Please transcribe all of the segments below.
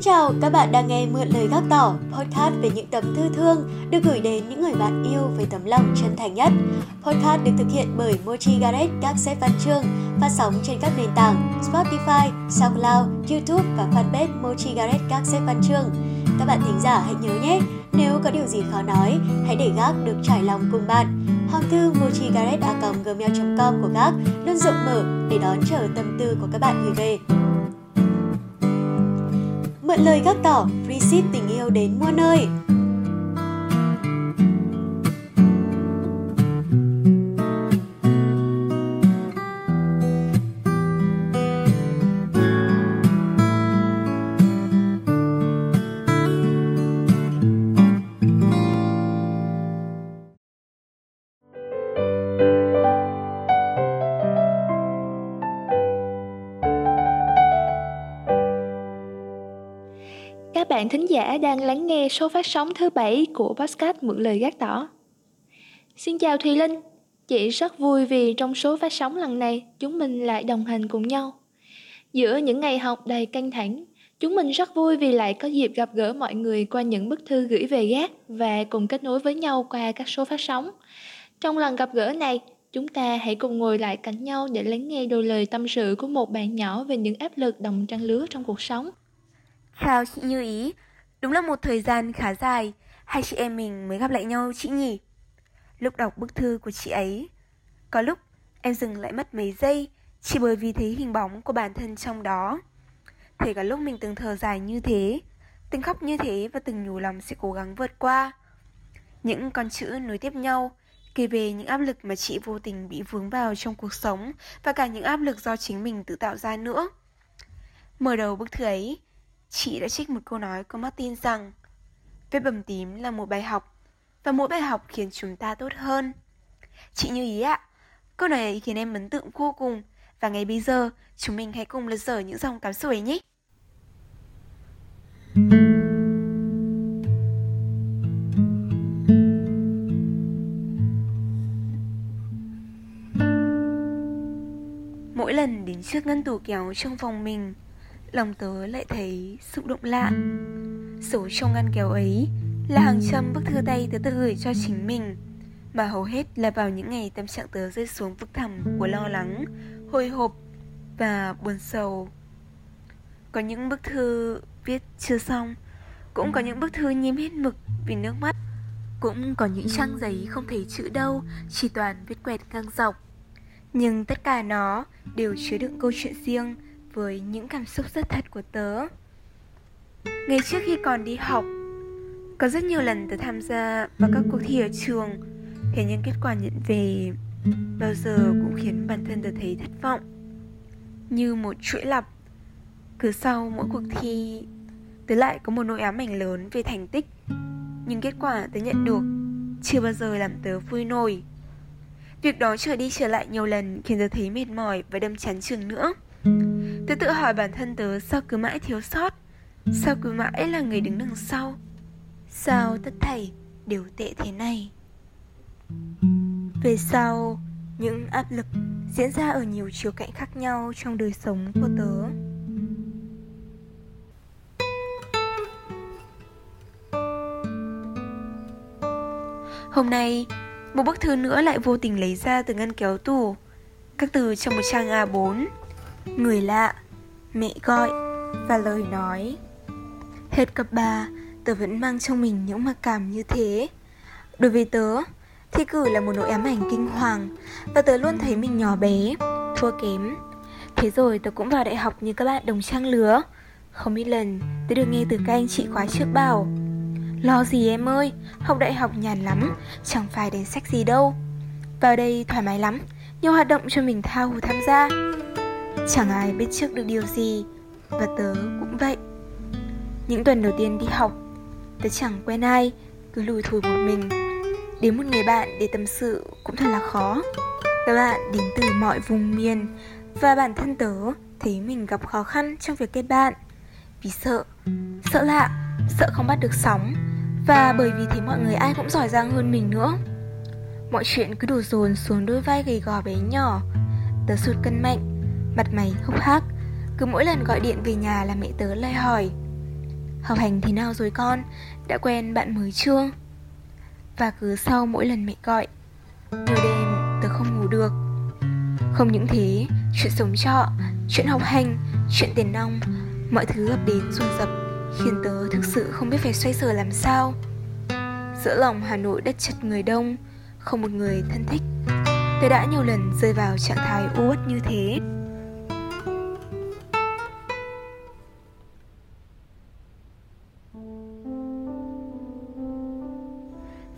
Xin chào, các bạn đang nghe Mượn Lời Gác Tỏ, podcast về những tấm thư thương được gửi đến những người bạn yêu với tấm lòng chân thành nhất. Podcast được thực hiện bởi Mochi Gareth các xếp văn chương, phát sóng trên các nền tảng Spotify, SoundCloud, YouTube và fanpage Mochi Gareth các xếp văn chương. Các bạn thính giả hãy nhớ nhé, nếu có điều gì khó nói, hãy để Gác được trải lòng cùng bạn. Hòm thư mochigaret.gmail.com của Gác luôn rộng mở để đón chờ tâm tư của các bạn gửi về. Mượn lời gác tỏ, free ship tình yêu đến muôn nơi. Thính giả đang lắng nghe số phát sóng thứ bảy của podcast Mượn Lời Gác Tỏ. Xin chào Thùy Linh, chị rất vui vì trong số phát sóng lần này chúng mình lại đồng hành cùng nhau. Giữa những ngày học đầy căng thẳng, chúng mình rất vui vì lại có dịp gặp gỡ mọi người qua những bức thư gửi về gác và cùng kết nối với nhau qua các số phát sóng. Trong lần gặp gỡ này, chúng ta hãy cùng ngồi lại cạnh nhau để lắng nghe đôi lời tâm sự của một bạn nhỏ về những áp lực đồng trang lứa trong cuộc sống. Chào chị Như Ý, đúng là một thời gian khá dài, hai chị em mình mới gặp lại nhau chị nhỉ? Lúc đọc bức thư của chị ấy, có lúc em dừng lại mất mấy giây chỉ bởi vì thấy hình bóng của bản thân trong đó. Thế cả lúc mình từng thở dài như thế, từng khóc như thế và từng nhủ lòng sẽ cố gắng vượt qua. Những con chữ nối tiếp nhau kể về những áp lực mà chị vô tình bị vướng vào trong cuộc sống và cả những áp lực do chính mình tự tạo ra nữa. Mở đầu bức thư ấy, chị đã trích một câu nói của Martin rằng Vết bầm tím là một bài học và mỗi bài học khiến chúng ta tốt hơn. Chị như ý ạ, câu nói ấy khiến em ấn tượng vô cùng và ngay bây giờ chúng mình hãy cùng lật dở những dòng cảm xúc ấy nhé. Mỗi lần đến trước ngăn tủ kéo trong phòng mình lòng tớ lại thấy xúc động lạ Số trong ngăn kéo ấy là hàng trăm bức thư tay tớ tự gửi cho chính mình Mà hầu hết là vào những ngày tâm trạng tớ rơi xuống vực thẳm của lo lắng, hồi hộp và buồn sầu. Có những bức thư viết chưa xong Cũng có những bức thư nhím hết mực vì nước mắt Cũng có những trang giấy không thấy chữ đâu Chỉ toàn viết quẹt ngang dọc. Nhưng tất cả nó đều chứa đựng câu chuyện riêng với những cảm xúc rất thật của tớ. Ngày trước khi còn đi học, Có rất nhiều lần tớ tham gia vào các cuộc thi ở trường. Thế nhưng kết quả nhận về Bao giờ cũng khiến bản thân tớ thấy thất vọng. Như một chuỗi lặp, Cứ sau mỗi cuộc thi, Tớ lại có một nỗi ám ảnh lớn về thành tích. Nhưng kết quả tớ nhận được Chưa bao giờ làm tớ vui nổi. Việc đó trở đi trở lại nhiều lần khiến tớ thấy mệt mỏi và đâm chán trường nữa tự hỏi bản thân tớ sao cứ mãi thiếu sót? Sao cứ mãi là người đứng đằng sau? Sao tất thảy đều tệ thế này? Về sau Những áp lực diễn ra ở nhiều chiều cạnh khác nhau trong đời sống của tớ. Hôm nay, một bức thư nữa lại vô tình lấy ra từ ngăn kéo tủ Các từ trong một trang A4 Người lạ, mẹ gọi và lời nói. Hết cấp 3, tớ vẫn mang trong mình những mặc cảm như thế. Đối với tớ, thi cử là một nỗi ám ảnh kinh hoàng Và tớ luôn thấy mình nhỏ bé, thua kém. Thế rồi tớ cũng vào đại học như các bạn đồng trang lứa. Không biết lần tớ được nghe từ các anh chị khóa trước bảo Lo gì em ơi, học đại học nhàn lắm, chẳng phải đến sách gì đâu. Vào đây thoải mái lắm, nhiều hoạt động cho mình thao hồ tham gia. Chẳng ai biết trước được điều gì, Và tớ cũng vậy. Những tuần đầu tiên đi học, Tớ chẳng quen ai, Cứ lùi thủi một mình. Đến một người bạn để tâm sự cũng thật là khó. Các bạn đến từ mọi vùng miền, Và bản thân tớ thấy mình gặp khó khăn trong việc kết bạn. Vì sợ Sợ lạ, Sợ không bắt được sóng, Và bởi vì thấy mọi người ai cũng giỏi giang hơn mình nữa. Mọi chuyện cứ đổ dồn xuống đôi vai gầy gò bé nhỏ. Tớ sụt cân mạnh Mặt mày hốc hác Cứ mỗi lần gọi điện về nhà là mẹ tớ lại hỏi Học hành thế nào rồi con? Đã quen bạn mới chưa? Và cứ sau mỗi lần mẹ gọi Nhiều đêm tớ không ngủ được Không những thế, chuyện sống trọ, chuyện học hành, chuyện tiền nong Mọi thứ ập đến dồn dập Khiến tớ thực sự không biết phải xoay sở làm sao Giữa lòng Hà Nội đất chật người đông Không một người thân thích Tớ đã nhiều lần rơi vào trạng thái u uất như thế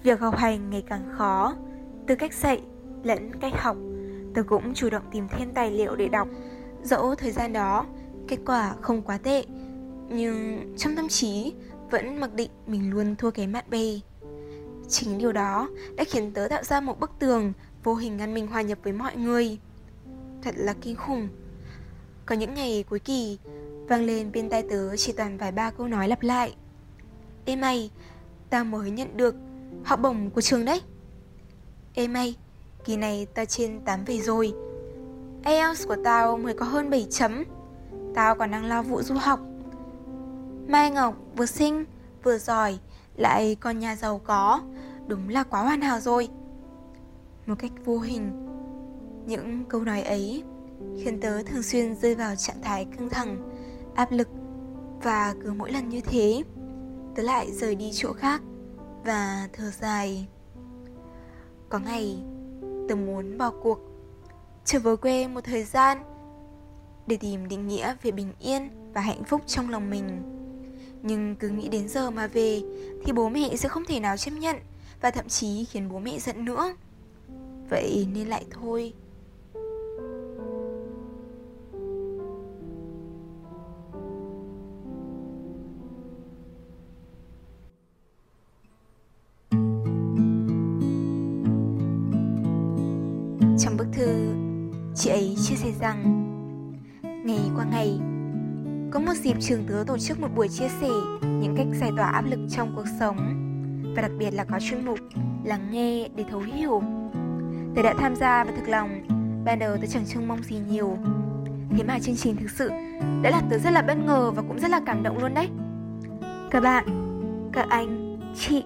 Việc học hành ngày càng khó. Từ cách dạy lẫn cách học Tớ cũng chủ động tìm thêm tài liệu để đọc. Dẫu thời gian đó, Kết quả không quá tệ, Nhưng trong tâm trí Vẫn mặc định mình luôn thua kém bạn bè. Chính điều đó đã khiến tớ tạo ra một bức tường Vô hình ngăn mình hòa nhập với mọi người. Thật là kinh khủng. Có những ngày cuối kỳ, Vang lên bên tai tớ chỉ toàn vài ba câu nói lặp lại. Ê mày Tao mới nhận được Học bổng của trường đấy. Ê may Kỳ này tao trên 8 về rồi. IELTS của tao mới có hơn 7 chấm. Tao còn đang lo vụ du học. Mai Ngọc vừa xinh Vừa giỏi, Lại còn nhà giàu có. Đúng là quá hoàn hảo rồi. Một cách vô hình, Những câu nói ấy Khiến tớ thường xuyên rơi vào trạng thái căng thẳng, Áp lực. Và cứ mỗi lần như thế, Tớ lại rời đi chỗ khác. Và thở dài. Có ngày, Tớ muốn bỏ cuộc, Trở về quê một thời gian, Để tìm định nghĩa về bình yên Và hạnh phúc trong lòng mình. Nhưng cứ nghĩ đến giờ mà về, Thì bố mẹ sẽ không thể nào chấp nhận Và thậm chí khiến bố mẹ giận nữa. Vậy nên lại thôi. Rằng Ngày qua ngày, có một dịp trường tớ tổ chức một buổi chia sẻ những cách giải tỏa áp lực trong cuộc sống và đặc biệt là có chuyên mục lắng nghe để thấu hiểu. Tớ đã tham gia và thực lòng, ban đầu tớ chẳng trông mong gì nhiều. Thế mà chương trình thực sự đã làm tớ rất là bất ngờ và cũng rất là cảm động luôn đấy. Các bạn, các anh, chị,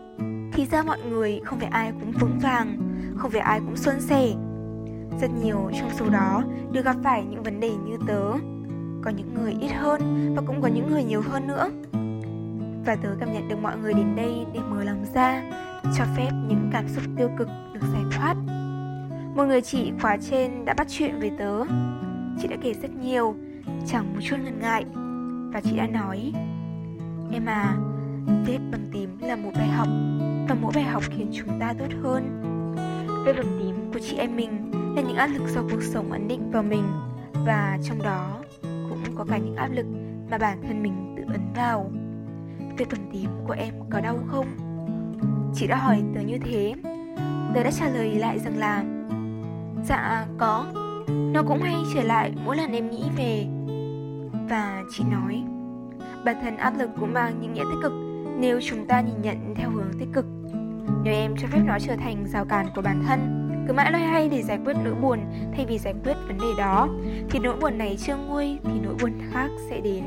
thì ra mọi người không phải ai cũng vững vàng, không phải ai cũng xuân sẻ rất nhiều trong số đó đều gặp phải những vấn đề như tớ. Có những người ít hơn và cũng có những người nhiều hơn nữa. Và tớ cảm nhận được mọi người đến đây để mở lòng ra Cho phép những cảm xúc tiêu cực được giải thoát. Một người chị khóa trên đã bắt chuyện với tớ. Chị đã kể rất nhiều, chẳng một chút ngần ngại. Và chị đã nói Em à, viết bằng tím là một bài học Và mỗi bài học khiến chúng ta tốt hơn. Viết bằng tím của chị em mình là những áp lực do cuộc sống ấn định vào mình. Và trong đó cũng có cả những áp lực mà bản thân mình tự ấn vào. Về phần tím của em có đau không? Chị đã hỏi tớ như thế. Tớ đã trả lời lại rằng là dạ có. Nó cũng hay trở lại mỗi lần em nghĩ về. Và chị nói, bản thân áp lực cũng mang những nghĩa tích cực nếu chúng ta nhìn nhận theo hướng tích cực. Nếu em cho phép nó trở thành rào cản của bản thân cứ mãi loay hay để giải quyết nỗi buồn thay vì giải quyết vấn đề đó. Thì nỗi buồn này chưa nguôi, thì nỗi buồn khác sẽ đến.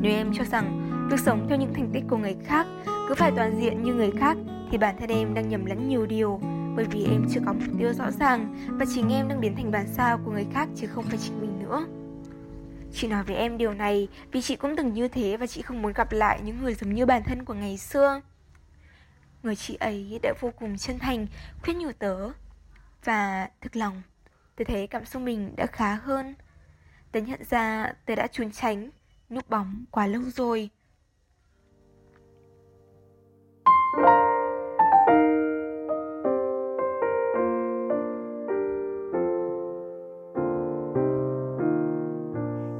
Nếu em cho rằng việc sống theo những thành tích của người khác cứ phải toàn diện như người khác, thì bản thân em đang nhầm lẫn nhiều điều. Bởi vì em chưa có mục tiêu rõ ràng và chính em đang biến thành bản sao của người khác chứ không phải chính mình nữa. Chị nói với em điều này vì chị cũng từng như thế và chị không muốn gặp lại những người giống như bản thân của ngày xưa. Người chị ấy đã vô cùng chân thành khuyên nhủ tớ Và thực lòng. Tớ thấy cảm xúc mình đã khá hơn. Tớ nhận ra tớ đã trốn tránh Núp bóng quá lâu rồi.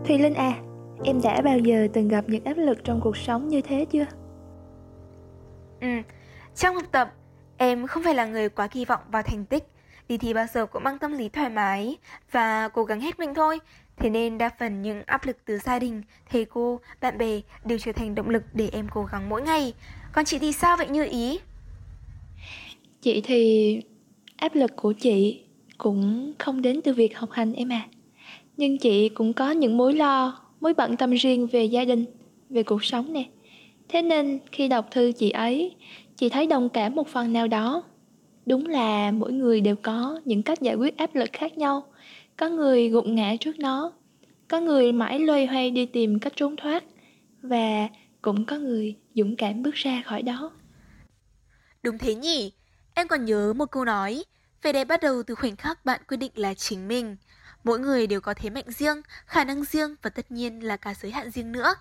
Thùy Linh à, em đã bao giờ từng gặp những áp lực trong cuộc sống như thế chưa? Ừ, trong học tập, em không phải là người quá kỳ vọng vào thành tích, đi thi bao giờ cũng mang tâm lý thoải mái và cố gắng hết mình thôi. Thế nên đa phần những áp lực từ gia đình, thầy cô, bạn bè đều trở thành động lực để em cố gắng mỗi ngày. Còn chị thì sao vậy như ý? Chị thì áp lực của chị cũng không đến từ việc học hành em à. Nhưng chị cũng có những mối lo, mối bận tâm riêng về gia đình về cuộc sống nè. Thế nên khi đọc thư chị ấy, chị thấy đồng cảm một phần nào đó. Đúng là mỗi người đều có những cách giải quyết áp lực khác nhau. Có người gục ngã trước nó, có người mãi loay hoay đi tìm cách trốn thoát và cũng có người dũng cảm bước ra khỏi đó. Đúng thế nhỉ, em còn nhớ một câu nói, vẻ đẹp bắt đầu từ khoảnh khắc bạn quyết định là chính mình. Mỗi người đều có thế mạnh riêng, khả năng riêng và tất nhiên là cả giới hạn riêng nữa.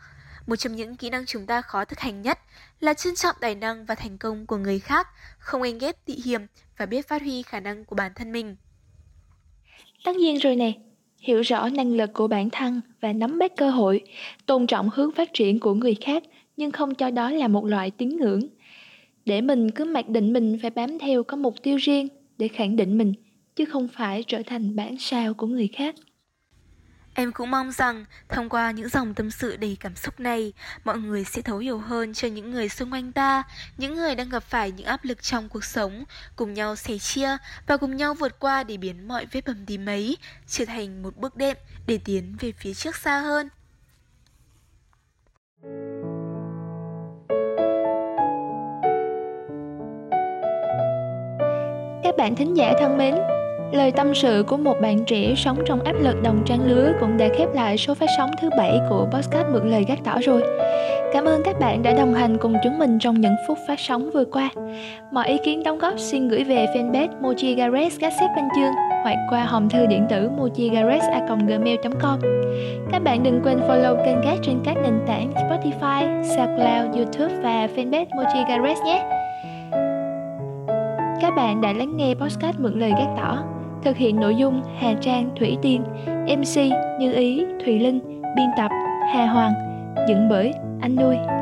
Một trong những kỹ năng chúng ta khó thực hành nhất là trân trọng tài năng và thành công của người khác, không anh ghét tị hiềm và biết phát huy khả năng của bản thân mình. Tất nhiên rồi nè, hiểu rõ năng lực của bản thân và nắm bắt cơ hội, tôn trọng hướng phát triển của người khác nhưng không cho đó là một loại tín ngưỡng. Để mình cứ mặc định mình phải bám theo có mục tiêu riêng để khẳng định mình, chứ không phải trở thành bản sao của người khác. Em cũng mong rằng thông qua những dòng tâm sự đầy cảm xúc này, mọi người sẽ thấu hiểu hơn cho những người xung quanh ta, những người đang gặp phải những áp lực trong cuộc sống, cùng nhau sẻ chia và cùng nhau vượt qua để biến mọi vết bầm tím ấy trở thành một bước đệm để tiến về phía trước xa hơn. Các bạn thính giả thân mến, Lời tâm sự của một bạn trẻ sống trong áp lực đồng trang lứa cũng đã khép lại số phát sóng thứ bảy của podcast Mượn Lời Gác Tỏ rồi. Cảm ơn các bạn đã đồng hành cùng chúng mình trong những phút phát sóng vừa qua. Mọi ý kiến đóng góp xin gửi về fanpage Mochi Gares Gác xếp văn chương hoặc qua hòm thư điện tử mochigares.gmail.com Các bạn đừng quên follow kênh gác trên các nền tảng Spotify, SoundCloud, YouTube và fanpage Mochi Gares nhé. Các bạn đã lắng nghe podcast Mượn Lời Gác Tỏ. Thực hiện nội dung Hà Trang, Thủy Tiên MC Như Ý, Thùy Linh, Biên tập Hà Hoàng, Dựng bởi, Anh Nuôi.